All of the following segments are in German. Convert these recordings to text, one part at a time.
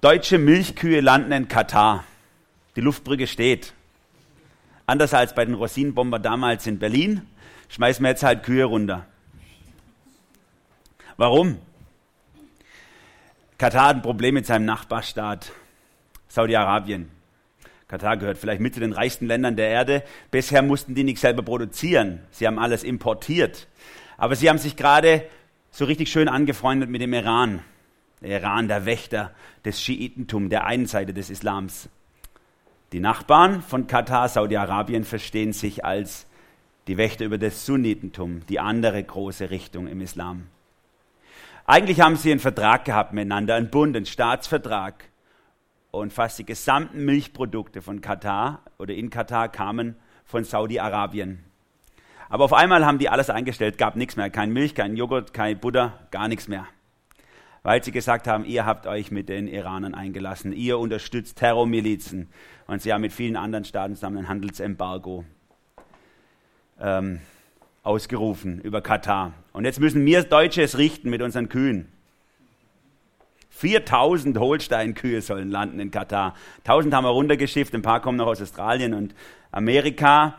Deutsche Milchkühe landen in Katar. Die Luftbrücke steht. Anders als bei den Rosinenbomber damals in Berlin, schmeißen wir jetzt halt Kühe runter. Warum? Katar hat ein Problem mit seinem Nachbarstaat, Saudi-Arabien. Katar gehört vielleicht mit zu den reichsten Ländern der Erde. Bisher mussten die nicht selber produzieren. Sie haben alles importiert. Aber sie haben sich gerade so richtig schön angefreundet mit dem Iran. Iran, der Wächter des Schiitentums, der einen Seite des Islams. Die Nachbarn von Katar, Saudi-Arabien, verstehen sich als die Wächter über das Sunnitentum, die andere große Richtung im Islam. Eigentlich haben sie einen Vertrag gehabt miteinander, einen Bund, einen Staatsvertrag. Und fast die gesamten Milchprodukte von Katar oder in Katar kamen von Saudi-Arabien. Aber auf einmal haben die alles eingestellt, gab nichts mehr, kein Milch, kein Joghurt, kein Butter, gar nichts mehr. Weil sie gesagt haben, ihr habt euch mit den Iranern eingelassen, ihr unterstützt Terrormilizen. Und sie haben mit vielen anderen Staaten zusammen ein Handelsembargo ähm, ausgerufen über Katar. Und jetzt müssen wir Deutsche es richten mit unseren Kühen. 4000 Holstein-Kühe sollen landen in Katar. 1000 haben wir runtergeschifft, ein paar kommen noch aus Australien und Amerika.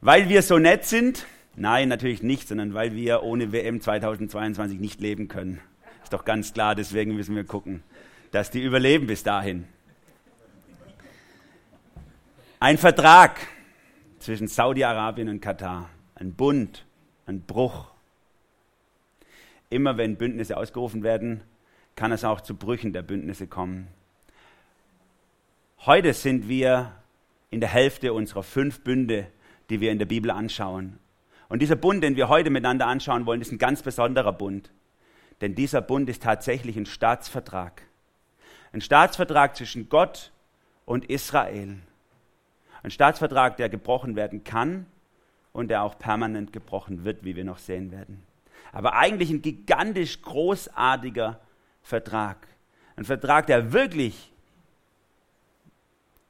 Weil wir so nett sind? Nein, natürlich nicht, sondern weil wir ohne WM 2022 nicht leben können. Ist doch ganz klar, deswegen müssen wir gucken, dass die überleben bis dahin. Ein Vertrag zwischen Saudi-Arabien und Katar, ein Bund, ein Bruch. Immer wenn Bündnisse ausgerufen werden, kann es auch zu Brüchen der Bündnisse kommen. Heute sind wir in der Hälfte unserer fünf Bünde, die wir in der Bibel anschauen. Und dieser Bund, den wir heute miteinander anschauen wollen, ist ein ganz besonderer Bund. Denn dieser Bund ist tatsächlich ein Staatsvertrag. Ein Staatsvertrag zwischen Gott und Israel. Ein Staatsvertrag, der gebrochen werden kann und der auch permanent gebrochen wird, wie wir noch sehen werden. Aber eigentlich ein gigantisch großartiger Vertrag. Ein Vertrag, der wirklich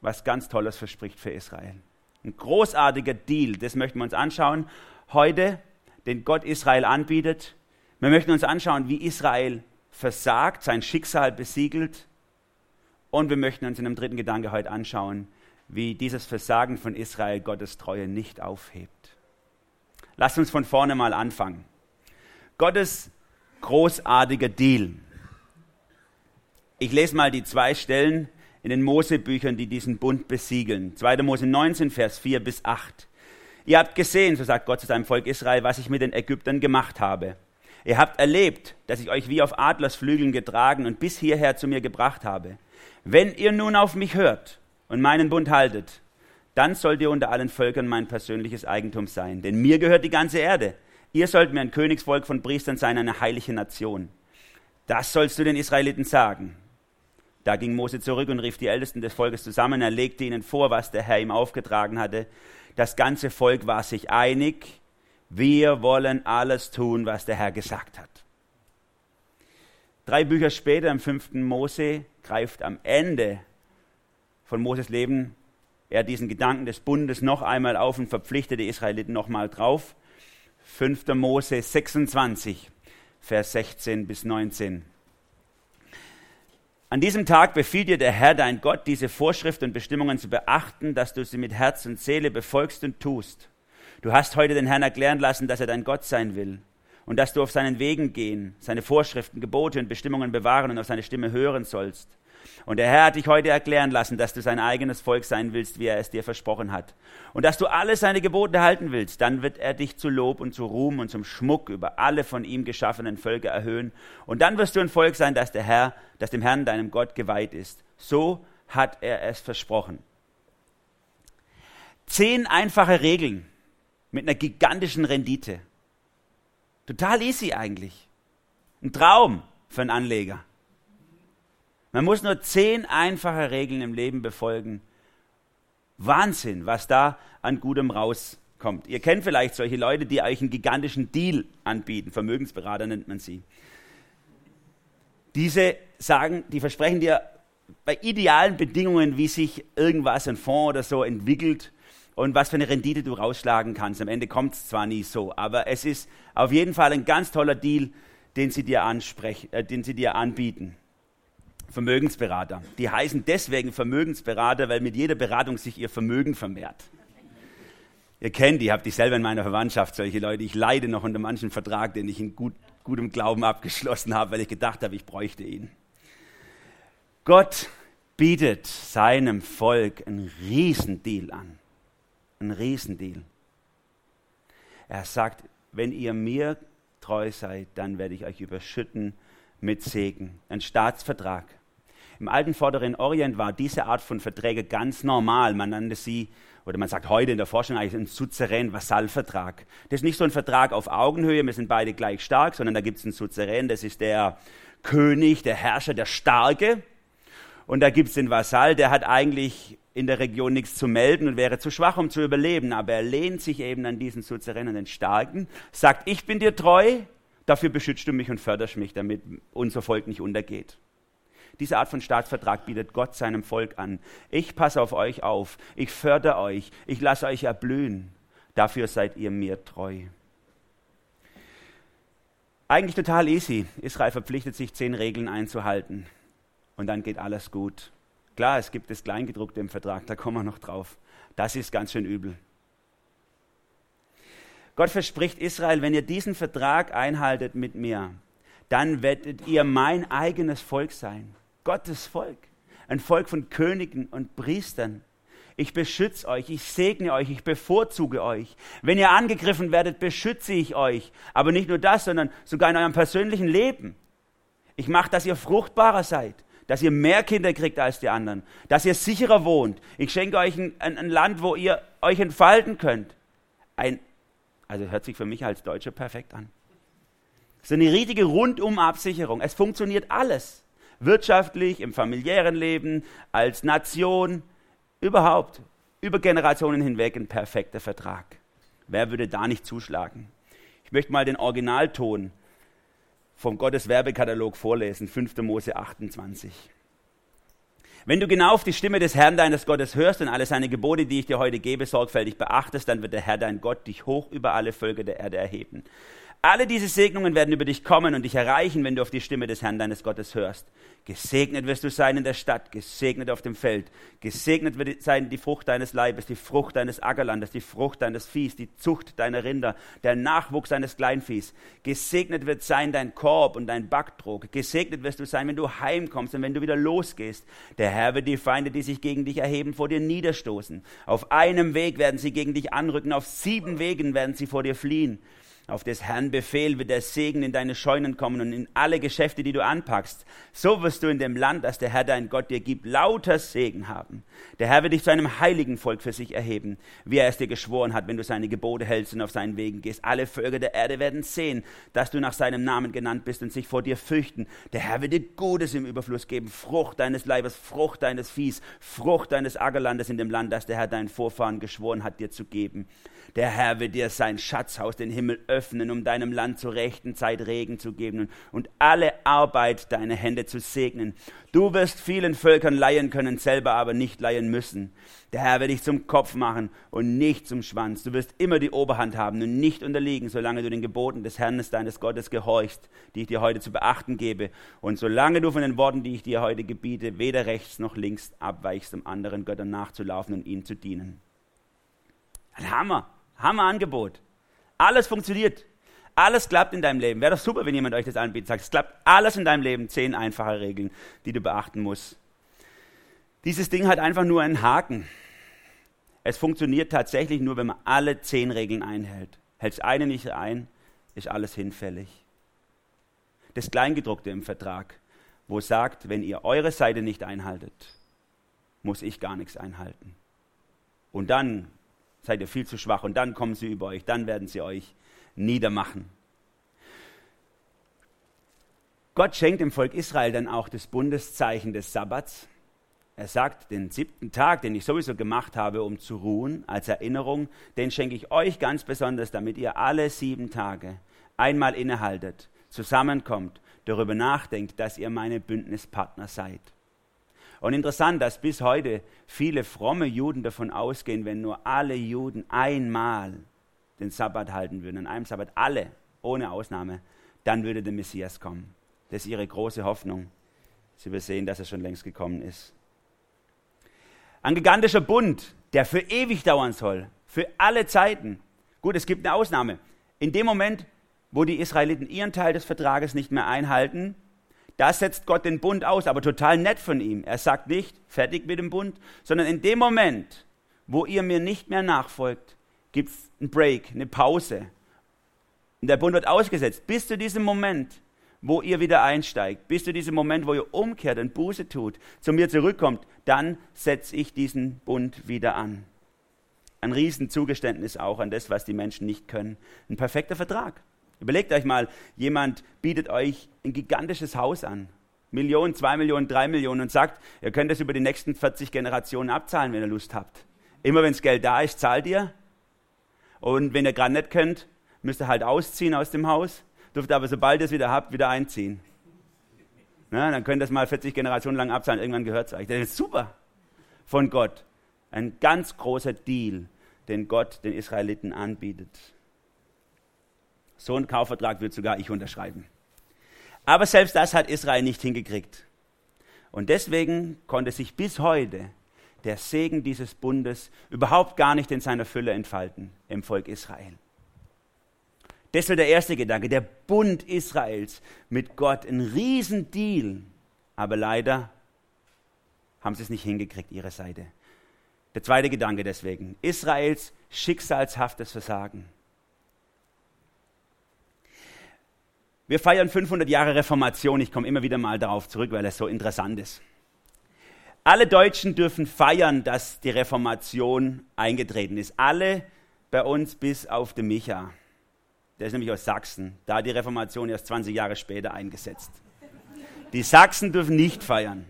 was ganz Tolles verspricht für Israel. Ein großartiger Deal, das möchten wir uns anschauen heute, den Gott Israel anbietet. Wir möchten uns anschauen, wie Israel versagt, sein Schicksal besiegelt. Und wir möchten uns in einem dritten Gedanke heute anschauen, wie dieses Versagen von Israel Gottes Treue nicht aufhebt. Lasst uns von vorne mal anfangen. Gottes großartiger Deal. Ich lese mal die zwei Stellen in den Mosebüchern, die diesen Bund besiegeln. 2. Mose 19, Vers 4 bis 8. Ihr habt gesehen, so sagt Gott zu seinem Volk Israel, was ich mit den Ägyptern gemacht habe. Ihr habt erlebt, dass ich euch wie auf Adlersflügeln getragen und bis hierher zu mir gebracht habe. Wenn ihr nun auf mich hört und meinen Bund haltet, dann sollt ihr unter allen Völkern mein persönliches Eigentum sein. Denn mir gehört die ganze Erde. Ihr sollt mir ein Königsvolk von Priestern sein, eine heilige Nation. Das sollst du den Israeliten sagen. Da ging Mose zurück und rief die Ältesten des Volkes zusammen. Er legte ihnen vor, was der Herr ihm aufgetragen hatte. Das ganze Volk war sich einig. Wir wollen alles tun, was der Herr gesagt hat. Drei Bücher später, im fünften Mose, greift am Ende von Moses Leben er diesen Gedanken des Bundes noch einmal auf und verpflichtet die Israeliten nochmal drauf. 5. Mose 26, Vers 16 bis 19. An diesem Tag befiehlt dir der Herr, dein Gott, diese Vorschriften und Bestimmungen zu beachten, dass du sie mit Herz und Seele befolgst und tust. Du hast heute den Herrn erklären lassen, dass er dein Gott sein will und dass du auf seinen Wegen gehen, seine Vorschriften, Gebote und Bestimmungen bewahren und auf seine Stimme hören sollst. Und der Herr hat dich heute erklären lassen, dass du sein eigenes Volk sein willst, wie er es dir versprochen hat. Und dass du alle seine Gebote halten willst, dann wird er dich zu Lob und zu Ruhm und zum Schmuck über alle von ihm geschaffenen Völker erhöhen. Und dann wirst du ein Volk sein, das der Herr, das dem Herrn, deinem Gott, geweiht ist. So hat er es versprochen. Zehn einfache Regeln mit einer gigantischen Rendite. Total easy eigentlich. Ein Traum für einen Anleger. Man muss nur zehn einfache Regeln im Leben befolgen. Wahnsinn, was da an Gutem rauskommt. Ihr kennt vielleicht solche Leute, die euch einen gigantischen Deal anbieten. Vermögensberater nennt man sie. Diese sagen, die versprechen dir bei idealen Bedingungen, wie sich irgendwas, ein Fonds oder so entwickelt und was für eine Rendite du rausschlagen kannst. Am Ende kommt es zwar nie so, aber es ist auf jeden Fall ein ganz toller Deal, den sie dir, äh, den sie dir anbieten. Vermögensberater. Die heißen deswegen Vermögensberater, weil mit jeder Beratung sich ihr Vermögen vermehrt. Ihr kennt die, habt ich selber in meiner Verwandtschaft, solche Leute. Ich leide noch unter manchen Vertrag, den ich in gut, gutem Glauben abgeschlossen habe, weil ich gedacht habe, ich bräuchte ihn. Gott bietet seinem Volk einen Riesendeal an. Ein Riesendeal. Er sagt, wenn ihr mir treu seid, dann werde ich euch überschütten mit Segen. Ein Staatsvertrag. Im alten Vorderen Orient war diese Art von Verträge ganz normal. Man nannte sie, oder man sagt heute in der Forschung eigentlich einen Suzerän Vasallvertrag. Das ist nicht so ein Vertrag auf Augenhöhe, wir sind beide gleich stark, sondern da gibt es einen Suzerän, das ist der König, der Herrscher, der Starke. Und da gibt es den Vasall, der hat eigentlich in der Region nichts zu melden und wäre zu schwach, um zu überleben. Aber er lehnt sich eben an diesen Suzerän, an den Starken, sagt, ich bin dir treu, dafür beschützt du mich und förderst mich, damit unser Volk nicht untergeht. Diese Art von Staatsvertrag bietet Gott seinem Volk an. Ich passe auf euch auf, ich fördere euch, ich lasse euch erblühen. Dafür seid ihr mir treu. Eigentlich total easy. Israel verpflichtet sich, zehn Regeln einzuhalten. Und dann geht alles gut. Klar, es gibt das Kleingedruckte im Vertrag, da kommen wir noch drauf. Das ist ganz schön übel. Gott verspricht Israel, wenn ihr diesen Vertrag einhaltet mit mir, dann werdet ihr mein eigenes Volk sein. Gottes Volk. Ein Volk von Königen und Priestern. Ich beschütze euch, ich segne euch, ich bevorzuge euch. Wenn ihr angegriffen werdet, beschütze ich euch. Aber nicht nur das, sondern sogar in eurem persönlichen Leben. Ich mache, dass ihr fruchtbarer seid, dass ihr mehr Kinder kriegt als die anderen, dass ihr sicherer wohnt. Ich schenke euch ein, ein, ein Land, wo ihr euch entfalten könnt. Ein, also hört sich für mich als Deutscher perfekt an. So eine riesige Rundumabsicherung. Es funktioniert alles wirtschaftlich, im familiären Leben, als Nation, überhaupt, über Generationen hinweg ein perfekter Vertrag. Wer würde da nicht zuschlagen? Ich möchte mal den Originalton vom Gottes Werbekatalog vorlesen, 5. Mose 28. Wenn du genau auf die Stimme des Herrn deines Gottes hörst und alle seine Gebote, die ich dir heute gebe, sorgfältig beachtest, dann wird der Herr dein Gott dich hoch über alle Völker der Erde erheben. Alle diese Segnungen werden über dich kommen und dich erreichen, wenn du auf die Stimme des Herrn deines Gottes hörst. Gesegnet wirst du sein in der Stadt, gesegnet auf dem Feld. Gesegnet wird sein die Frucht deines Leibes, die Frucht deines Ackerlandes, die Frucht deines Viehs, die Zucht deiner Rinder, der Nachwuchs deines Kleinviehs. Gesegnet wird sein dein Korb und dein Backtrog. Gesegnet wirst du sein, wenn du heimkommst und wenn du wieder losgehst. Der Herr wird die Feinde, die sich gegen dich erheben, vor dir niederstoßen. Auf einem Weg werden sie gegen dich anrücken, auf sieben Wegen werden sie vor dir fliehen. Auf des Herrn Befehl wird der Segen in deine Scheunen kommen und in alle Geschäfte, die du anpackst. So wirst du in dem Land, das der Herr dein Gott dir gibt, lauter Segen haben. Der Herr wird dich zu einem heiligen Volk für sich erheben, wie er es dir geschworen hat, wenn du seine Gebote hältst und auf seinen Wegen gehst. Alle Völker der Erde werden sehen, dass du nach seinem Namen genannt bist und sich vor dir fürchten. Der Herr wird dir Gutes im Überfluss geben, Frucht deines Leibes, Frucht deines Viehs, Frucht deines Ackerlandes in dem Land, das der Herr deinen Vorfahren geschworen hat, dir zu geben. Der Herr wird dir sein Schatzhaus, den Himmel öffnen, um deinem Land zur rechten Zeit Regen zu geben und alle Arbeit deiner Hände zu segnen. Du wirst vielen Völkern leihen können, selber aber nicht leihen müssen. Der Herr wird dich zum Kopf machen und nicht zum Schwanz. Du wirst immer die Oberhand haben und nicht unterliegen, solange du den Geboten des Herrn deines Gottes gehorchst, die ich dir heute zu beachten gebe. Und solange du von den Worten, die ich dir heute gebiete, weder rechts noch links abweichst, um anderen Göttern nachzulaufen und ihnen zu dienen. Ein Hammer. Hammerangebot. Alles funktioniert. Alles klappt in deinem Leben. Wäre doch super, wenn jemand euch das anbietet. Sagt, es klappt alles in deinem Leben. Zehn einfache Regeln, die du beachten musst. Dieses Ding hat einfach nur einen Haken. Es funktioniert tatsächlich nur, wenn man alle zehn Regeln einhält. Hältst eine nicht ein, ist alles hinfällig. Das Kleingedruckte im Vertrag, wo es sagt, wenn ihr eure Seite nicht einhaltet, muss ich gar nichts einhalten. Und dann seid ihr viel zu schwach und dann kommen sie über euch, dann werden sie euch niedermachen. Gott schenkt dem Volk Israel dann auch das Bundeszeichen des Sabbats. Er sagt, den siebten Tag, den ich sowieso gemacht habe, um zu ruhen, als Erinnerung, den schenke ich euch ganz besonders, damit ihr alle sieben Tage einmal innehaltet, zusammenkommt, darüber nachdenkt, dass ihr meine Bündnispartner seid. Und interessant, dass bis heute viele fromme Juden davon ausgehen, wenn nur alle Juden einmal den Sabbat halten würden, an einem Sabbat alle, ohne Ausnahme, dann würde der Messias kommen. Das ist ihre große Hoffnung. Sie übersehen, dass er schon längst gekommen ist. Ein gigantischer Bund, der für ewig dauern soll, für alle Zeiten. Gut, es gibt eine Ausnahme. In dem Moment, wo die Israeliten ihren Teil des Vertrages nicht mehr einhalten, da setzt Gott den Bund aus, aber total nett von ihm. Er sagt nicht, fertig mit dem Bund, sondern in dem Moment, wo ihr mir nicht mehr nachfolgt, gibt es einen Break, eine Pause. Und der Bund wird ausgesetzt. Bis zu diesem Moment, wo ihr wieder einsteigt, bis zu diesem Moment, wo ihr umkehrt und Buße tut, zu mir zurückkommt, dann setze ich diesen Bund wieder an. Ein Riesenzugeständnis auch an das, was die Menschen nicht können. Ein perfekter Vertrag. Überlegt euch mal, jemand bietet euch ein gigantisches Haus an. Millionen, zwei Millionen, drei Millionen und sagt, ihr könnt es über die nächsten 40 Generationen abzahlen, wenn ihr Lust habt. Immer wenn das Geld da ist, zahlt ihr. Und wenn ihr gerade nicht könnt, müsst ihr halt ausziehen aus dem Haus, dürft aber, sobald ihr es wieder habt, wieder einziehen. Na, dann könnt ihr es mal 40 Generationen lang abzahlen, irgendwann gehört es euch. Das ist super von Gott. Ein ganz großer Deal, den Gott den Israeliten anbietet. So einen Kaufvertrag würde sogar ich unterschreiben. Aber selbst das hat Israel nicht hingekriegt. Und deswegen konnte sich bis heute der Segen dieses Bundes überhaupt gar nicht in seiner Fülle entfalten im Volk Israel. War der erste Gedanke, der Bund Israels mit Gott, ein Riesendeal. Aber leider haben sie es nicht hingekriegt, ihre Seite. Der zweite Gedanke deswegen, Israels schicksalshaftes Versagen. Wir feiern 500 Jahre Reformation. Ich komme immer wieder mal darauf zurück, weil es so interessant ist. Alle Deutschen dürfen feiern, dass die Reformation eingetreten ist. Alle bei uns bis auf den Micha. Der ist nämlich aus Sachsen. Da hat die Reformation erst 20 Jahre später eingesetzt. Die Sachsen dürfen nicht feiern.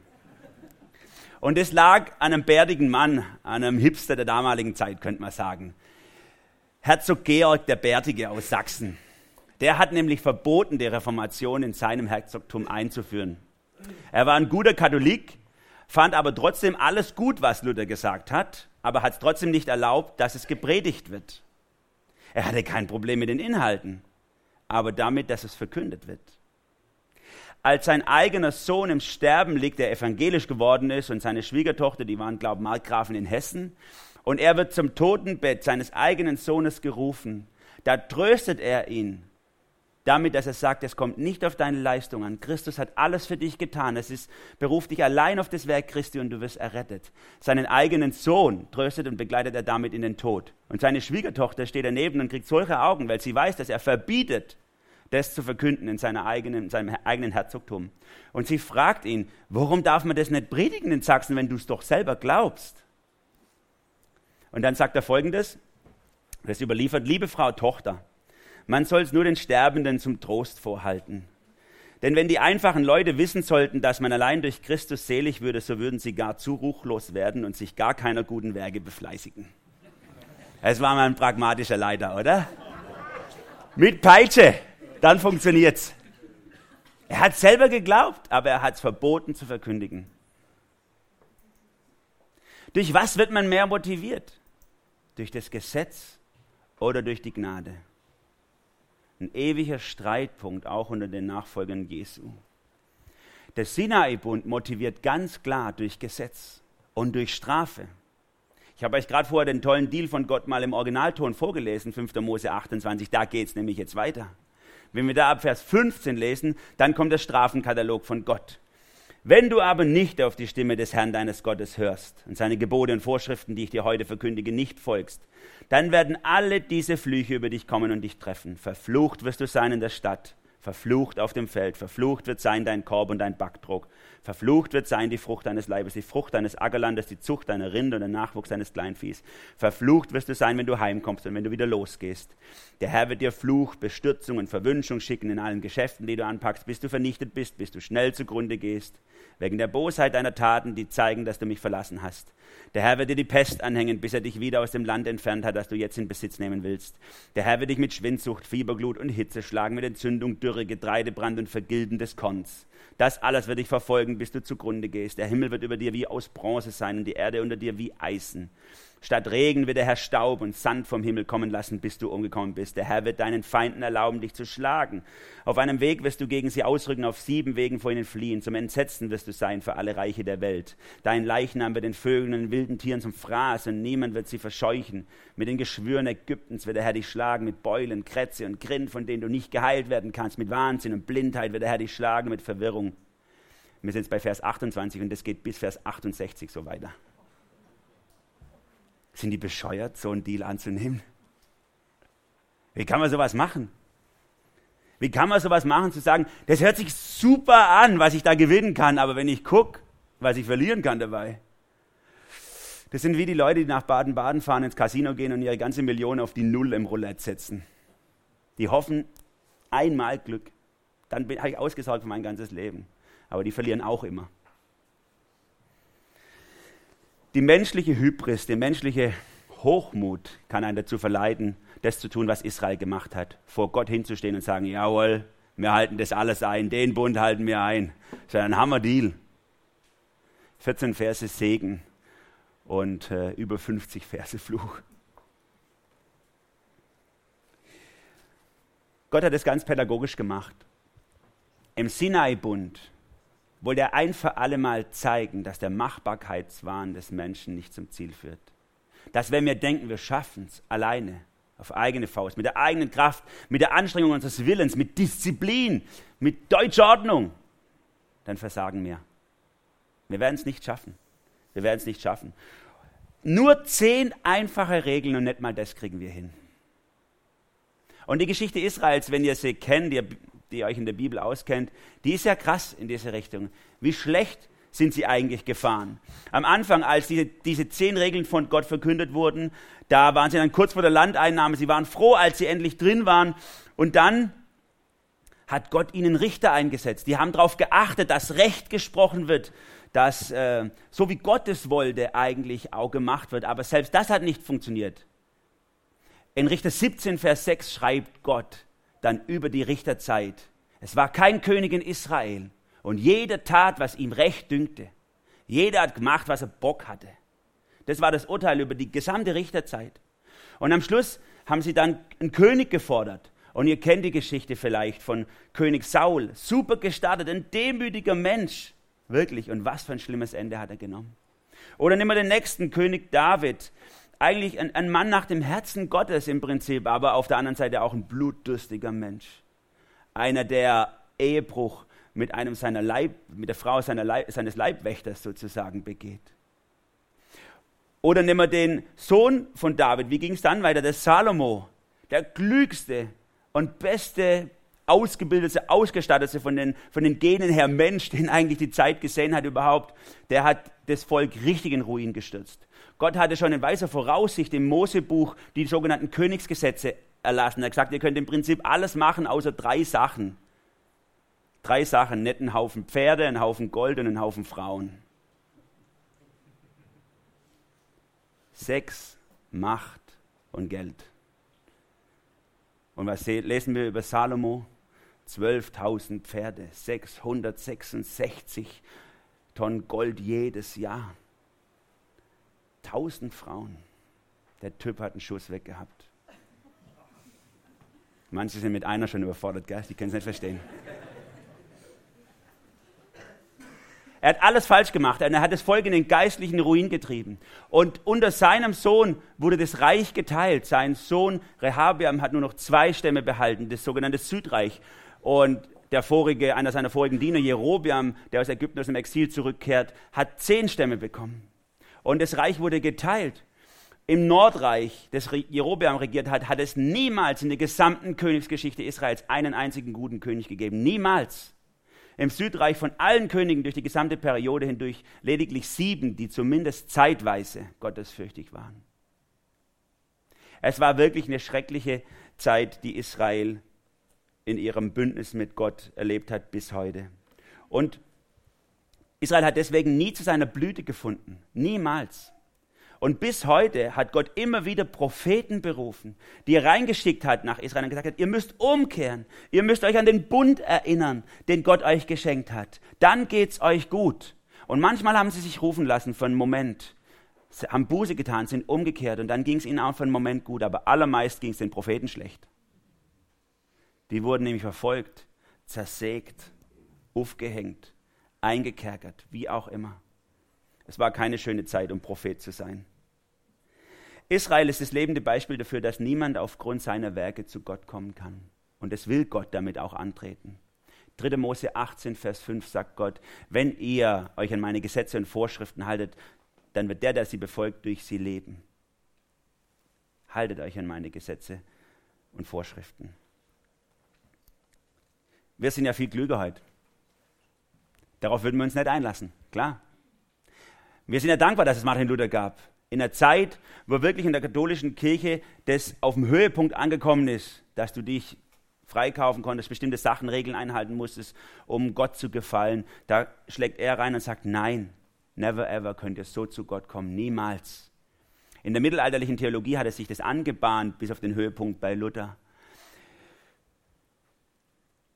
Und es lag an einem bärtigen Mann, an einem Hipster der damaligen Zeit, könnte man sagen. Herzog Georg der Bärtige aus Sachsen. Der hat nämlich verboten, die Reformation in seinem Herzogtum einzuführen. Er war ein guter Katholik, fand aber trotzdem alles gut, was Luther gesagt hat, aber hat es trotzdem nicht erlaubt, dass es gepredigt wird. Er hatte kein Problem mit den Inhalten, aber damit, dass es verkündet wird. Als sein eigener Sohn im Sterben liegt, der evangelisch geworden ist, und seine Schwiegertochter, die waren, glaube ich, Markgrafen in Hessen, und er wird zum Totenbett seines eigenen Sohnes gerufen, da tröstet er ihn damit, dass er sagt, es kommt nicht auf deine Leistung an. Christus hat alles für dich getan. Es ist, beruft dich allein auf das Werk Christi und du wirst errettet. Seinen eigenen Sohn tröstet und begleitet er damit in den Tod. Und seine Schwiegertochter steht daneben und kriegt solche Augen, weil sie weiß, dass er verbietet, das zu verkünden in, seiner eigenen, in seinem eigenen Herzogtum. Und sie fragt ihn, warum darf man das nicht predigen in Sachsen, wenn du es doch selber glaubst? Und dann sagt er folgendes, das überliefert, liebe Frau Tochter, man soll es nur den Sterbenden zum Trost vorhalten. Denn wenn die einfachen Leute wissen sollten, dass man allein durch Christus selig würde, so würden sie gar zu ruchlos werden und sich gar keiner guten Werke befleißigen. Es war mal ein pragmatischer Leiter, oder? Mit Peitsche, dann funktioniert's. Er hat selber geglaubt, aber er hat es verboten zu verkündigen. Durch was wird man mehr motiviert? Durch das Gesetz oder durch die Gnade? Ein ewiger Streitpunkt auch unter den Nachfolgern Jesu. Der Sinai-Bund motiviert ganz klar durch Gesetz und durch Strafe. Ich habe euch gerade vorher den tollen Deal von Gott mal im Originalton vorgelesen, 5. Mose 28, da geht es nämlich jetzt weiter. Wenn wir da ab Vers 15 lesen, dann kommt der Strafenkatalog von Gott. Wenn du aber nicht auf die Stimme des Herrn deines Gottes hörst und seine Gebote und Vorschriften, die ich dir heute verkündige, nicht folgst, dann werden alle diese Flüche über dich kommen und dich treffen. Verflucht wirst du sein in der Stadt, verflucht auf dem Feld, verflucht wird sein dein Korb und dein Backdruck, verflucht wird sein die Frucht deines Leibes, die Frucht deines Ackerlandes, die Zucht deiner Rinde und der Nachwuchs deines Kleinviehs. Verflucht wirst du sein, wenn du heimkommst und wenn du wieder losgehst. Der Herr wird dir Fluch, Bestürzung und Verwünschung schicken in allen Geschäften, die du anpackst, bis du vernichtet bist, bis du schnell zugrunde gehst wegen der Bosheit deiner Taten, die zeigen, dass du mich verlassen hast. Der Herr wird dir die Pest anhängen, bis er dich wieder aus dem Land entfernt hat, das du jetzt in Besitz nehmen willst. Der Herr wird dich mit Schwindsucht, Fieberglut und Hitze schlagen, mit Entzündung, Dürre, Getreidebrand und Vergilden des Korns. Das alles wird dich verfolgen bis du zugrunde gehst. Der Himmel wird über dir wie aus Bronze sein und die Erde unter dir wie Eisen. Statt Regen wird der Herr Staub und Sand vom Himmel kommen lassen, bis du umgekommen bist. Der Herr wird deinen Feinden erlauben, dich zu schlagen. Auf einem Weg wirst du gegen sie ausrücken, auf sieben Wegen vor ihnen fliehen. Zum Entsetzen wirst du sein für alle Reiche der Welt. Dein Leichnam wird den Vögeln und den wilden Tieren zum Fraß und niemand wird sie verscheuchen. Mit den Geschwüren Ägyptens wird der Herr dich schlagen, mit Beulen, Krätze und Grind, von denen du nicht geheilt werden kannst. Mit Wahnsinn und Blindheit wird der Herr dich schlagen, mit Verwirrung. Wir sind jetzt bei Vers 28 und das geht bis Vers 68 so weiter. Sind die bescheuert, so einen Deal anzunehmen? Wie kann man sowas machen? Wie kann man sowas machen, zu sagen, das hört sich super an, was ich da gewinnen kann, aber wenn ich gucke, was ich verlieren kann dabei. Das sind wie die Leute, die nach Baden-Baden fahren, ins Casino gehen und ihre ganze Million auf die Null im Roulette setzen. Die hoffen einmal Glück. Dann habe ich ausgesorgt für mein ganzes Leben. Aber die verlieren auch immer. Die menschliche Hybris, der menschliche Hochmut kann einen dazu verleiten, das zu tun, was Israel gemacht hat. Vor Gott hinzustehen und sagen, jawohl, wir halten das alles ein, den Bund halten wir ein. Das ist ein Hammer-Deal. 14 Verse Segen und äh, über 50 Verse Fluch. Gott hat es ganz pädagogisch gemacht. Im Sinai-Bund wollte er ein für alle Mal zeigen, dass der Machbarkeitswahn des Menschen nicht zum Ziel führt. Dass wenn wir denken, wir schaffen es alleine, auf eigene Faust, mit der eigenen Kraft, mit der Anstrengung unseres Willens, mit Disziplin, mit deutscher Ordnung, dann versagen wir. Wir werden es nicht schaffen. Wir werden es nicht schaffen. Nur zehn einfache Regeln und nicht mal das kriegen wir hin. Und die Geschichte Israels, wenn ihr sie kennt, ihr die euch in der Bibel auskennt, die ist ja krass in diese Richtung. Wie schlecht sind sie eigentlich gefahren? Am Anfang, als diese, diese zehn Regeln von Gott verkündet wurden, da waren sie dann kurz vor der Landeinnahme. Sie waren froh, als sie endlich drin waren. Und dann hat Gott ihnen Richter eingesetzt. Die haben darauf geachtet, dass Recht gesprochen wird, dass äh, so wie Gott es wollte, eigentlich auch gemacht wird. Aber selbst das hat nicht funktioniert. In Richter 17, Vers 6 schreibt Gott, dann über die Richterzeit. Es war kein König in Israel und jeder tat, was ihm recht dünkte. Jeder hat gemacht, was er Bock hatte. Das war das Urteil über die gesamte Richterzeit. Und am Schluss haben sie dann einen König gefordert. Und ihr kennt die Geschichte vielleicht von König Saul. Super gestartet, ein demütiger Mensch. Wirklich. Und was für ein schlimmes Ende hat er genommen. Oder nehmen wir den nächsten König David eigentlich ein, ein, Mann nach dem Herzen Gottes im Prinzip, aber auf der anderen Seite auch ein blutdürstiger Mensch. Einer, der Ehebruch mit einem seiner Leib, mit der Frau seiner Leib, seines Leibwächters sozusagen begeht. Oder nehmen wir den Sohn von David, wie ging es dann weiter? Der Salomo, der klügste und beste, ausgebildete, ausgestattete von den, von den Genen her Mensch, den eigentlich die Zeit gesehen hat überhaupt, der hat das Volk richtig in Ruin gestürzt. Gott hatte schon in weiser Voraussicht im Mosebuch die sogenannten Königsgesetze erlassen. Er hat gesagt, ihr könnt im Prinzip alles machen, außer drei Sachen. Drei Sachen, einen Haufen Pferde, einen Haufen Gold und einen Haufen Frauen. Sex, Macht und Geld. Und was lesen wir über Salomo? 12.000 Pferde, 666 Tonnen Gold jedes Jahr. 1000 Frauen. Der Typ hat einen Schuss weggehabt. Manche sind mit einer schon überfordert, gell? die können es nicht verstehen. Er hat alles falsch gemacht. Er hat das Volk in den geistlichen Ruin getrieben. Und unter seinem Sohn wurde das Reich geteilt. Sein Sohn Rehabiam hat nur noch zwei Stämme behalten, das sogenannte Südreich. Und der vorige, einer seiner vorigen Diener, Jerobiam, der aus Ägypten aus dem Exil zurückkehrt, hat zehn Stämme bekommen. Und das Reich wurde geteilt. Im Nordreich, das Jerobeam regiert hat, hat es niemals in der gesamten Königsgeschichte Israels einen einzigen guten König gegeben. Niemals. Im Südreich von allen Königen durch die gesamte Periode hindurch lediglich sieben, die zumindest zeitweise gottesfürchtig waren. Es war wirklich eine schreckliche Zeit, die Israel in ihrem Bündnis mit Gott erlebt hat bis heute. Und Israel hat deswegen nie zu seiner Blüte gefunden. Niemals. Und bis heute hat Gott immer wieder Propheten berufen, die er reingeschickt hat nach Israel und gesagt hat, ihr müsst umkehren, ihr müsst euch an den Bund erinnern, den Gott euch geschenkt hat. Dann geht's euch gut. Und manchmal haben sie sich rufen lassen für einen Moment, sie haben Buße getan, sind umgekehrt und dann ging es ihnen auch für einen Moment gut, aber allermeist ging es den Propheten schlecht. Die wurden nämlich verfolgt, zersägt, aufgehängt, eingekerkert, wie auch immer. Es war keine schöne Zeit, um Prophet zu sein. Israel ist das lebende Beispiel dafür, dass niemand aufgrund seiner Werke zu Gott kommen kann. Und es will Gott damit auch antreten. 3. Mose 18, Vers 5 sagt Gott, wenn ihr euch an meine Gesetze und Vorschriften haltet, dann wird der, der sie befolgt, durch sie leben. Haltet euch an meine Gesetze und Vorschriften. Wir sind ja viel klüger heute. Darauf würden wir uns nicht einlassen, klar. Wir sind ja dankbar, dass es Martin Luther gab. In einer Zeit, wo wirklich in der katholischen Kirche das auf dem Höhepunkt angekommen ist, dass du dich freikaufen konntest, bestimmte Sachen, Regeln einhalten musstest, um Gott zu gefallen. Da schlägt er rein und sagt, nein, never ever könnt ihr so zu Gott kommen, niemals. In der mittelalterlichen Theologie hat es sich das angebahnt bis auf den Höhepunkt bei Luther.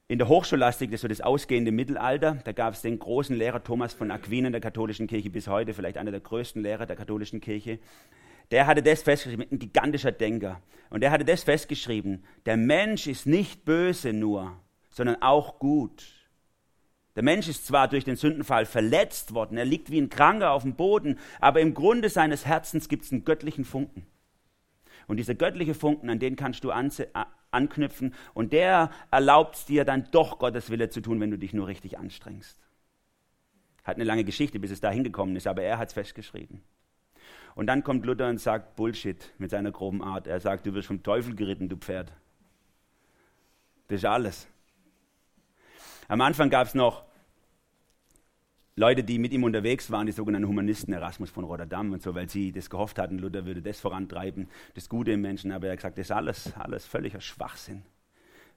In der Hochschullastik, das so das ausgehende Mittelalter, da gab es den großen Lehrer Thomas von Aquin in der katholischen Kirche bis heute, vielleicht einer der größten Lehrer der katholischen Kirche. Der hatte das festgeschrieben, ein gigantischer Denker. Und der hatte das festgeschrieben, der Mensch ist nicht böse nur, sondern auch gut. Der Mensch ist zwar durch den Sündenfall verletzt worden, er liegt wie ein Kranker auf dem Boden, aber im Grunde seines Herzens gibt es einen göttlichen Funken. Und dieser göttliche Funken, an den kannst du anknüpfen und der erlaubt es dir dann doch Gottes Wille zu tun, wenn du dich nur richtig anstrengst. Hat eine lange Geschichte, bis es da hingekommen ist, aber er hat es festgeschrieben. Und dann kommt Luther und sagt Bullshit mit seiner groben Art. Er sagt, du wirst vom Teufel geritten, du Pferd. Das ist alles. Am Anfang gab es noch Leute, die mit ihm unterwegs waren, die sogenannten Humanisten, Erasmus von Rotterdam und so, weil sie das gehofft hatten, Luther würde das vorantreiben, das Gute im Menschen. Aber er hat gesagt, das ist alles, alles völliger Schwachsinn.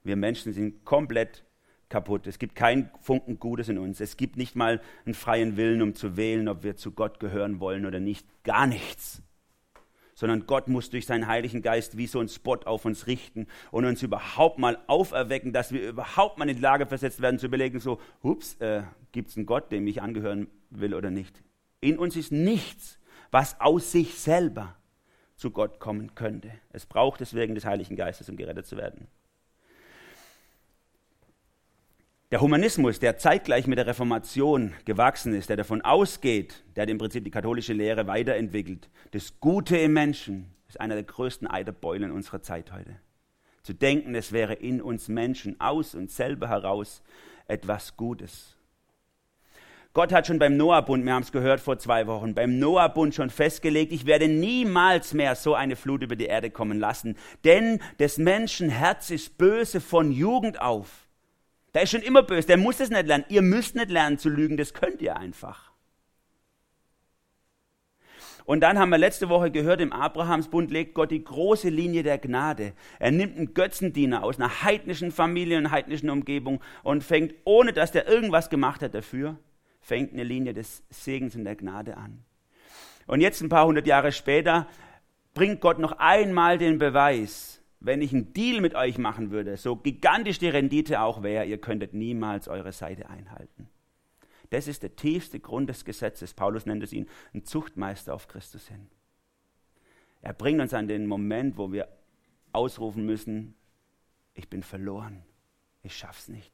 Wir Menschen sind komplett kaputt. Es gibt kein Funken Gutes in uns. Es gibt nicht mal einen freien Willen, um zu wählen, ob wir zu Gott gehören wollen oder nicht. Gar nichts sondern Gott muss durch seinen Heiligen Geist wie so ein Spot auf uns richten und uns überhaupt mal auferwecken, dass wir überhaupt mal in die Lage versetzt werden zu überlegen, so, hups, äh, gibt es einen Gott, dem ich angehören will oder nicht. In uns ist nichts, was aus sich selber zu Gott kommen könnte. Es braucht deswegen des Heiligen Geistes, um gerettet zu werden. Der Humanismus, der zeitgleich mit der Reformation gewachsen ist, der davon ausgeht, der hat im Prinzip die katholische Lehre weiterentwickelt, das Gute im Menschen, ist einer der größten Eiterbeulen unserer Zeit heute. Zu denken, es wäre in uns Menschen aus uns selber heraus etwas Gutes. Gott hat schon beim Noah-Bund, wir haben es gehört vor zwei Wochen, beim Noah-Bund schon festgelegt, ich werde niemals mehr so eine Flut über die Erde kommen lassen, denn des Menschen Herz ist böse von Jugend auf. Der ist schon immer böse, der muss es nicht lernen. Ihr müsst nicht lernen zu lügen, das könnt ihr einfach. Und dann haben wir letzte Woche gehört, im Abrahamsbund legt Gott die große Linie der Gnade. Er nimmt einen Götzendiener aus einer heidnischen Familie und heidnischen Umgebung und fängt, ohne dass der irgendwas gemacht hat dafür, fängt eine Linie des Segens und der Gnade an. Und jetzt ein paar hundert Jahre später bringt Gott noch einmal den Beweis, wenn ich einen Deal mit euch machen würde, so gigantisch die Rendite auch wäre, ihr könntet niemals eure Seite einhalten. Das ist der tiefste Grund des Gesetzes. Paulus nennt es ihn ein Zuchtmeister auf Christus hin. Er bringt uns an den Moment, wo wir ausrufen müssen, ich bin verloren, ich schaff's nicht,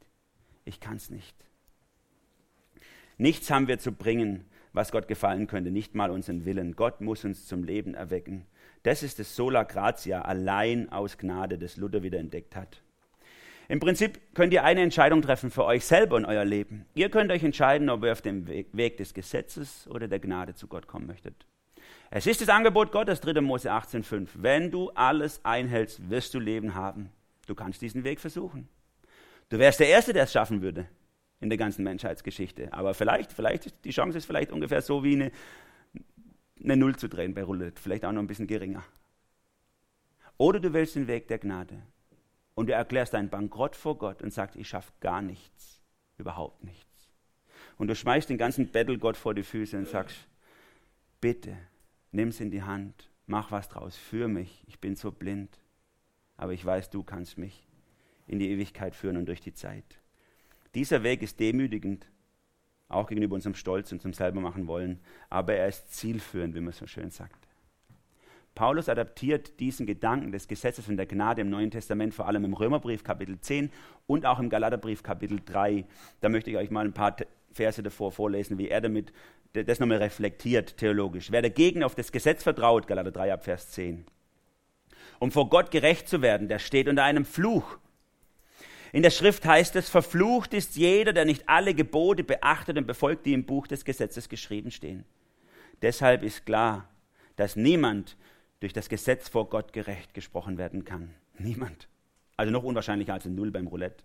ich kann's nicht. Nichts haben wir zu bringen, was Gott gefallen könnte, nicht mal unseren Willen. Gott muss uns zum Leben erwecken. Das ist das Sola Gratia, allein aus Gnade, das Luther wieder entdeckt hat. Im Prinzip könnt ihr eine Entscheidung treffen für euch selber und euer Leben. Ihr könnt euch entscheiden, ob ihr auf dem Weg des Gesetzes oder der Gnade zu Gott kommen möchtet. Es ist das Angebot Gottes, 3. Mose 18,5. Wenn du alles einhältst, wirst du Leben haben. Du kannst diesen Weg versuchen. Du wärst der Erste, der es schaffen würde in der ganzen Menschheitsgeschichte. Aber vielleicht, vielleicht, die Chance ist vielleicht ungefähr so wie eine eine Null zu drehen bei Roulette, vielleicht auch noch ein bisschen geringer. Oder du wählst den Weg der Gnade und du erklärst deinen Bankrott vor Gott und sagst, ich schaffe gar nichts, überhaupt nichts. Und du schmeißt den ganzen Battle Gott vor die Füße und sagst, bitte, Nimm's in die Hand, mach was draus für mich. Ich bin so blind, aber ich weiß, du kannst mich in die Ewigkeit führen und durch die Zeit. Dieser Weg ist demütigend, auch gegenüber unserem Stolz und zum selber machen wollen, aber er ist zielführend, wie man so schön sagt. Paulus adaptiert diesen Gedanken des Gesetzes und der Gnade im Neuen Testament vor allem im Römerbrief Kapitel 10 und auch im Galaterbrief Kapitel 3. Da möchte ich euch mal ein paar Verse davor vorlesen, wie er damit das nochmal reflektiert theologisch. Wer dagegen auf das Gesetz vertraut, Galater 3 ab Vers 10, um vor Gott gerecht zu werden, der steht unter einem Fluch. In der Schrift heißt es, verflucht ist jeder, der nicht alle Gebote beachtet und befolgt, die im Buch des Gesetzes geschrieben stehen. Deshalb ist klar, dass niemand durch das Gesetz vor Gott gerecht gesprochen werden kann. Niemand. Also noch unwahrscheinlicher als ein Null beim Roulette.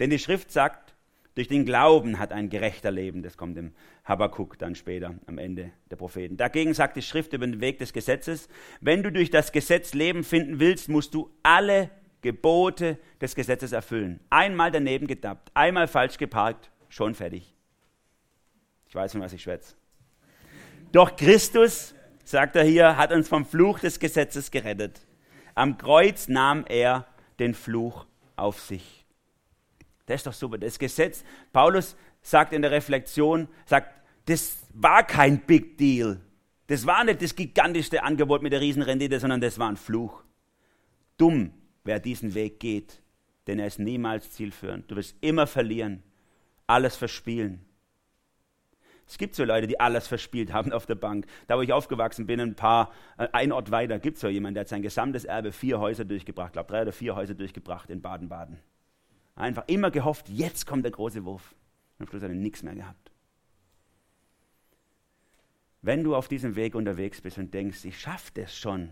Denn die Schrift sagt, durch den Glauben hat ein gerechter Leben. Das kommt im Habakkuk dann später am Ende der Propheten. Dagegen sagt die Schrift über den Weg des Gesetzes, wenn du durch das Gesetz Leben finden willst, musst du alle Gebote des Gesetzes erfüllen. Einmal daneben gedappt, einmal falsch geparkt, schon fertig. Ich weiß, von was ich schwätze. Doch Christus sagt er hier, hat uns vom Fluch des Gesetzes gerettet. Am Kreuz nahm er den Fluch auf sich. Das ist doch super. Das Gesetz, Paulus sagt in der Reflexion, sagt, das war kein Big Deal. Das war nicht das gigantischste Angebot mit der Riesenrendite, sondern das war ein Fluch. Dumm, wer diesen Weg geht, denn er ist niemals zielführend. Du wirst immer verlieren, alles verspielen. Es gibt so Leute, die alles verspielt haben auf der Bank. Da, wo ich aufgewachsen bin, ein paar, äh, ein Ort weiter, gibt es so jemanden, der hat sein gesamtes Erbe vier Häuser durchgebracht, glaube drei oder vier Häuser durchgebracht in Baden-Baden. Einfach immer gehofft, jetzt kommt der große Wurf. Und am Schluss hat er nichts mehr gehabt. Wenn du auf diesem Weg unterwegs bist und denkst, ich schaffe das schon,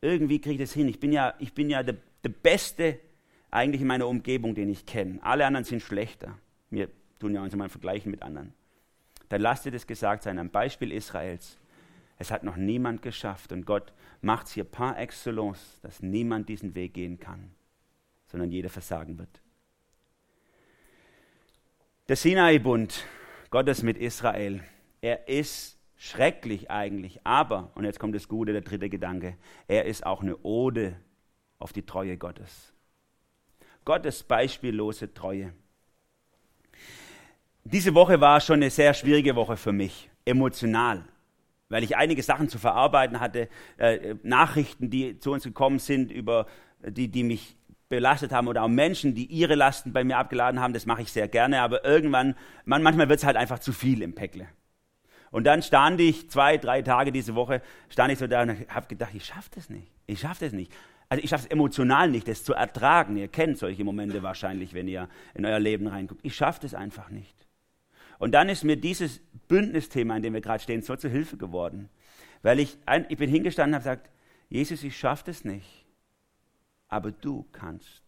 irgendwie kriege ich das hin, ich bin ja, ich bin ja der, der Beste eigentlich in meiner Umgebung, den ich kenne. Alle anderen sind schlechter. Wir tun ja uns immer vergleichen mit anderen dann lasst dir das gesagt sein, am Beispiel Israels. Es hat noch niemand geschafft und Gott macht es hier par excellence, dass niemand diesen Weg gehen kann, sondern jeder versagen wird. Der Sinai-Bund Gottes mit Israel, er ist schrecklich eigentlich, aber, und jetzt kommt das Gute, der dritte Gedanke, er ist auch eine Ode auf die Treue Gottes. Gottes beispiellose Treue. Diese Woche war schon eine sehr schwierige Woche für mich, emotional, weil ich einige Sachen zu verarbeiten hatte, äh, Nachrichten, die zu uns gekommen sind, über die, die mich belastet haben oder auch Menschen, die ihre Lasten bei mir abgeladen haben, das mache ich sehr gerne, aber irgendwann, man, manchmal wird es halt einfach zu viel im Päckle. Und dann stand ich zwei, drei Tage diese Woche, stand ich so da und habe gedacht, ich schaffe das nicht, ich schaffe das nicht. Also ich schaffe es emotional nicht, das zu ertragen. Ihr kennt solche Momente wahrscheinlich, wenn ihr in euer Leben reinguckt. Ich schaffe das einfach nicht. Und dann ist mir dieses Bündnisthema, in dem wir gerade stehen, so zur Hilfe geworden. Weil ich, ich bin hingestanden und habe gesagt, Jesus, ich schaffe das nicht, aber du kannst.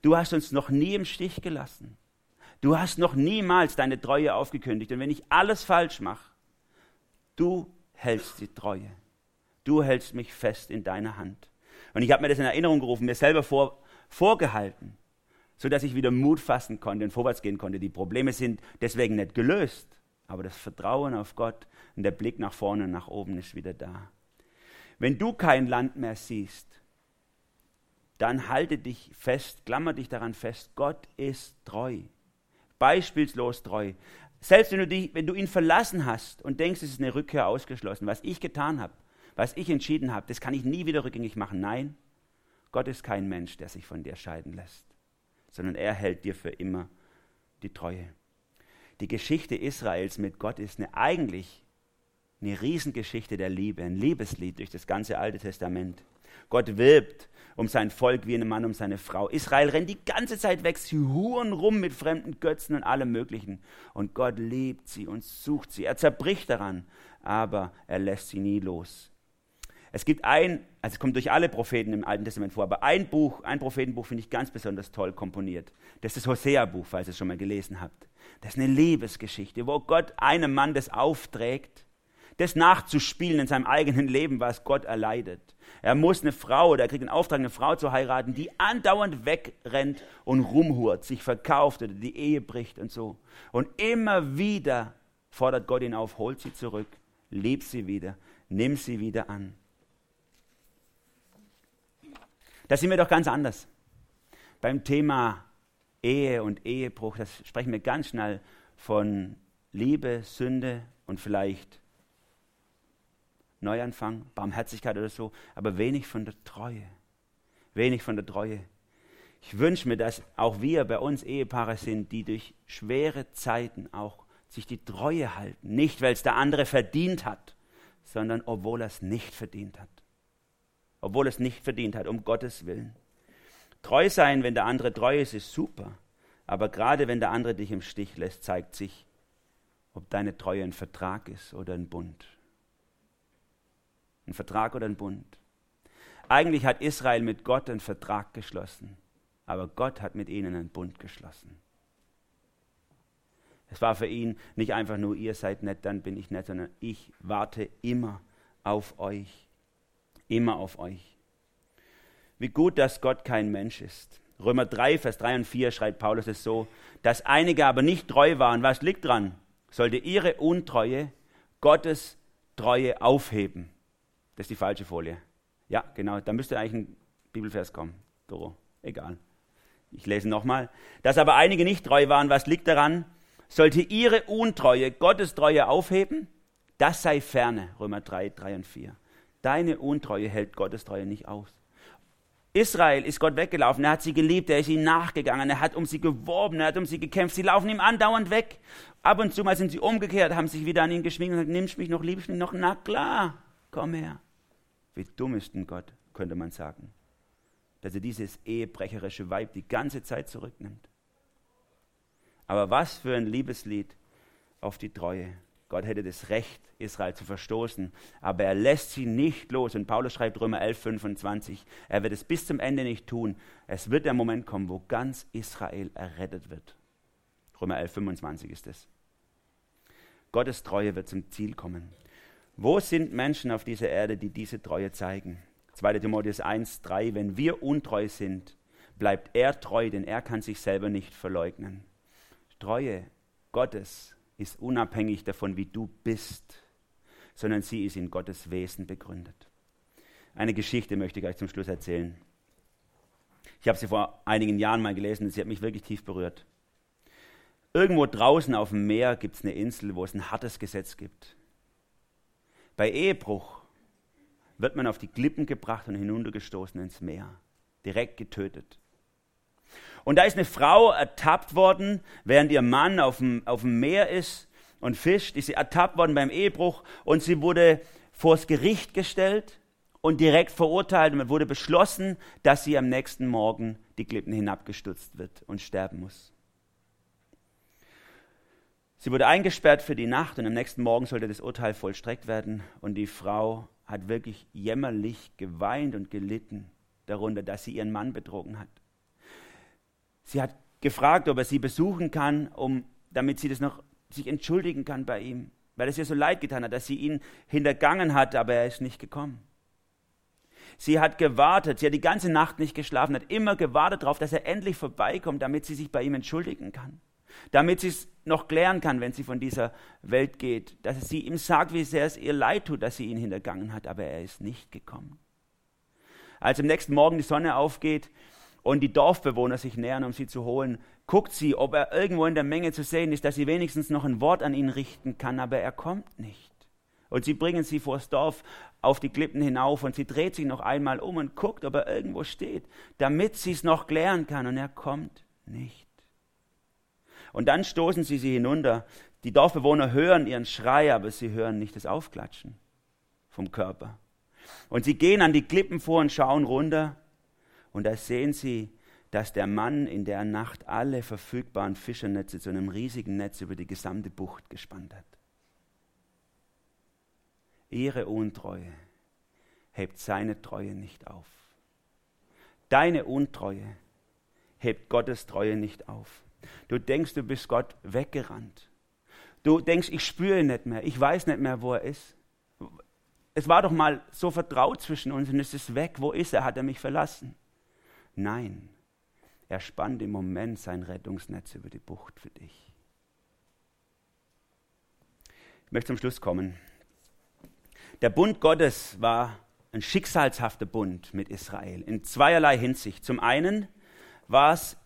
Du hast uns noch nie im Stich gelassen. Du hast noch niemals deine Treue aufgekündigt. Und wenn ich alles falsch mache, du hältst die Treue. Du hältst mich fest in deiner Hand. Und ich habe mir das in Erinnerung gerufen, mir selber vor, vorgehalten sodass ich wieder Mut fassen konnte und vorwärts gehen konnte. Die Probleme sind deswegen nicht gelöst, aber das Vertrauen auf Gott und der Blick nach vorne und nach oben ist wieder da. Wenn du kein Land mehr siehst, dann halte dich fest, klammer dich daran fest, Gott ist treu, beispielslos treu. Selbst wenn du, dich, wenn du ihn verlassen hast und denkst, es ist eine Rückkehr ausgeschlossen, was ich getan habe, was ich entschieden habe, das kann ich nie wieder rückgängig machen. Nein, Gott ist kein Mensch, der sich von dir scheiden lässt sondern er hält dir für immer die Treue. Die Geschichte Israels mit Gott ist eine, eigentlich eine Riesengeschichte der Liebe, ein Liebeslied durch das ganze Alte Testament. Gott wirbt um sein Volk wie ein Mann um seine Frau. Israel rennt die ganze Zeit weg, sie huren rum mit fremden Götzen und allem Möglichen. Und Gott liebt sie und sucht sie. Er zerbricht daran, aber er lässt sie nie los. Es gibt ein, also es kommt durch alle Propheten im Alten Testament vor, aber ein Buch, ein Prophetenbuch finde ich ganz besonders toll komponiert. Das ist das Hosea-Buch, falls ihr es schon mal gelesen habt. Das ist eine Liebesgeschichte, wo Gott einem Mann das aufträgt, das nachzuspielen in seinem eigenen Leben, was Gott erleidet. Er muss eine Frau oder er kriegt den Auftrag, eine Frau zu heiraten, die andauernd wegrennt und rumhurt, sich verkauft oder die Ehe bricht und so. Und immer wieder fordert Gott ihn auf, holt sie zurück, lieb sie wieder, nimm sie wieder an. Da sind wir doch ganz anders. Beim Thema Ehe und Ehebruch, das sprechen wir ganz schnell von Liebe, Sünde und vielleicht Neuanfang, Barmherzigkeit oder so, aber wenig von der Treue. Wenig von der Treue. Ich wünsche mir, dass auch wir bei uns Ehepaare sind, die durch schwere Zeiten auch sich die Treue halten. Nicht, weil es der andere verdient hat, sondern obwohl er es nicht verdient hat. Obwohl es nicht verdient hat, um Gottes Willen. Treu sein, wenn der andere treu ist, ist super. Aber gerade wenn der andere dich im Stich lässt, zeigt sich, ob deine Treue ein Vertrag ist oder ein Bund. Ein Vertrag oder ein Bund. Eigentlich hat Israel mit Gott einen Vertrag geschlossen, aber Gott hat mit ihnen einen Bund geschlossen. Es war für ihn nicht einfach nur, ihr seid nett, dann bin ich nett, sondern ich warte immer auf euch. Immer auf euch. Wie gut, dass Gott kein Mensch ist. Römer 3, Vers 3 und 4 schreibt Paulus es so, dass einige aber nicht treu waren. Was liegt dran? Sollte ihre Untreue Gottes Treue aufheben. Das ist die falsche Folie. Ja, genau, da müsste eigentlich ein Bibelvers kommen. Doro, egal. Ich lese nochmal. Dass aber einige nicht treu waren, was liegt daran? Sollte ihre Untreue Gottes Treue aufheben? Das sei ferne. Römer 3, 3 und 4. Deine Untreue hält Gottes Treue nicht aus. Israel ist Gott weggelaufen, er hat sie geliebt, er ist ihnen nachgegangen, er hat um sie geworben, er hat um sie gekämpft, sie laufen ihm andauernd weg. Ab und zu mal sind sie umgekehrt, haben sich wieder an ihn geschminkt und gesagt, nimmst mich noch, liebst mich noch, na klar, komm her. Wie dumm ist denn Gott, könnte man sagen, dass er dieses ehebrecherische Weib die ganze Zeit zurücknimmt. Aber was für ein Liebeslied auf die Treue. Gott hätte das Recht, Israel zu verstoßen, aber er lässt sie nicht los. Und Paulus schreibt Römer 11, 25, er wird es bis zum Ende nicht tun. Es wird der Moment kommen, wo ganz Israel errettet wird. Römer 11, 25 ist es. Gottes Treue wird zum Ziel kommen. Wo sind Menschen auf dieser Erde, die diese Treue zeigen? 2. Timotheus 1, 3, wenn wir untreu sind, bleibt er treu, denn er kann sich selber nicht verleugnen. Treue Gottes ist unabhängig davon, wie du bist, sondern sie ist in Gottes Wesen begründet. Eine Geschichte möchte ich euch zum Schluss erzählen. Ich habe sie vor einigen Jahren mal gelesen und sie hat mich wirklich tief berührt. Irgendwo draußen auf dem Meer gibt es eine Insel, wo es ein hartes Gesetz gibt. Bei Ehebruch wird man auf die Klippen gebracht und hinuntergestoßen ins Meer, direkt getötet. Und da ist eine Frau ertappt worden, während ihr Mann auf dem, auf dem Meer ist und fischt, ist sie ertappt worden beim Ehebruch und sie wurde vors Gericht gestellt und direkt verurteilt und es wurde beschlossen, dass sie am nächsten Morgen die Klippen hinabgestürzt wird und sterben muss. Sie wurde eingesperrt für die Nacht und am nächsten Morgen sollte das Urteil vollstreckt werden und die Frau hat wirklich jämmerlich geweint und gelitten darunter, dass sie ihren Mann betrogen hat. Sie hat gefragt, ob er sie besuchen kann, um, damit sie das noch sich entschuldigen kann bei ihm, weil es ihr so leid getan hat, dass sie ihn hintergangen hat, aber er ist nicht gekommen. Sie hat gewartet, sie hat die ganze Nacht nicht geschlafen, hat immer gewartet darauf, dass er endlich vorbeikommt, damit sie sich bei ihm entschuldigen kann. Damit sie es noch klären kann, wenn sie von dieser Welt geht. Dass sie ihm sagt, wie sehr es ihr leid tut, dass sie ihn hintergangen hat, aber er ist nicht gekommen. Als am nächsten Morgen die Sonne aufgeht, und die Dorfbewohner sich nähern, um sie zu holen, guckt sie, ob er irgendwo in der Menge zu sehen ist, dass sie wenigstens noch ein Wort an ihn richten kann, aber er kommt nicht. Und sie bringen sie vors Dorf auf die Klippen hinauf und sie dreht sich noch einmal um und guckt, ob er irgendwo steht, damit sie es noch klären kann und er kommt nicht. Und dann stoßen sie sie hinunter. Die Dorfbewohner hören ihren Schrei, aber sie hören nicht das Aufklatschen vom Körper. Und sie gehen an die Klippen vor und schauen runter und da sehen sie, dass der Mann in der Nacht alle verfügbaren Fischernetze zu einem riesigen Netz über die gesamte Bucht gespannt hat. Ihre Untreue hebt seine Treue nicht auf. Deine Untreue hebt Gottes Treue nicht auf. Du denkst, du bist Gott weggerannt. Du denkst, ich spüre ihn nicht mehr, ich weiß nicht mehr, wo er ist. Es war doch mal so vertraut zwischen uns und es ist weg. Wo ist er? Hat er mich verlassen? Nein, er spannt im Moment sein Rettungsnetz über die Bucht für dich. Ich möchte zum Schluss kommen. Der Bund Gottes war ein schicksalshafter Bund mit Israel in zweierlei Hinsicht. Zum einen war es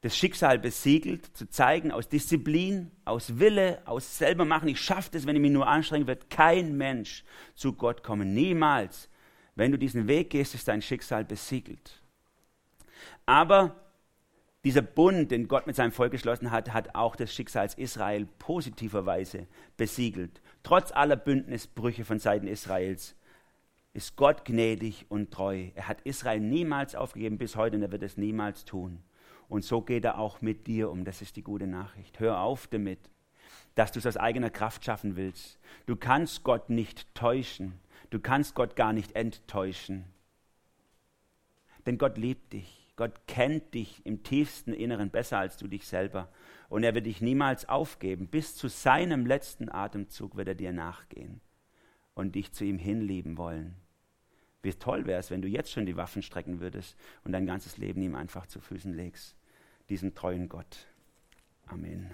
das Schicksal besiegelt, zu zeigen, aus Disziplin, aus Wille, aus selber machen, ich schaffe das, wenn ich mich nur anstrengen, wird kein Mensch zu Gott kommen. Niemals. Wenn du diesen Weg gehst, ist dein Schicksal besiegelt. Aber dieser Bund, den Gott mit seinem Volk geschlossen hat, hat auch das Schicksal Israel positiverweise besiegelt. Trotz aller Bündnisbrüche von Seiten Israels ist Gott gnädig und treu. Er hat Israel niemals aufgegeben bis heute und er wird es niemals tun. Und so geht er auch mit dir um. Das ist die gute Nachricht. Hör auf damit, dass du es aus eigener Kraft schaffen willst. Du kannst Gott nicht täuschen. Du kannst Gott gar nicht enttäuschen. Denn Gott liebt dich. Gott kennt dich im tiefsten Inneren besser als du dich selber. Und er wird dich niemals aufgeben. Bis zu seinem letzten Atemzug wird er dir nachgehen und dich zu ihm hinlieben wollen. Wie toll wäre es, wenn du jetzt schon die Waffen strecken würdest und dein ganzes Leben ihm einfach zu Füßen legst. Diesen treuen Gott. Amen.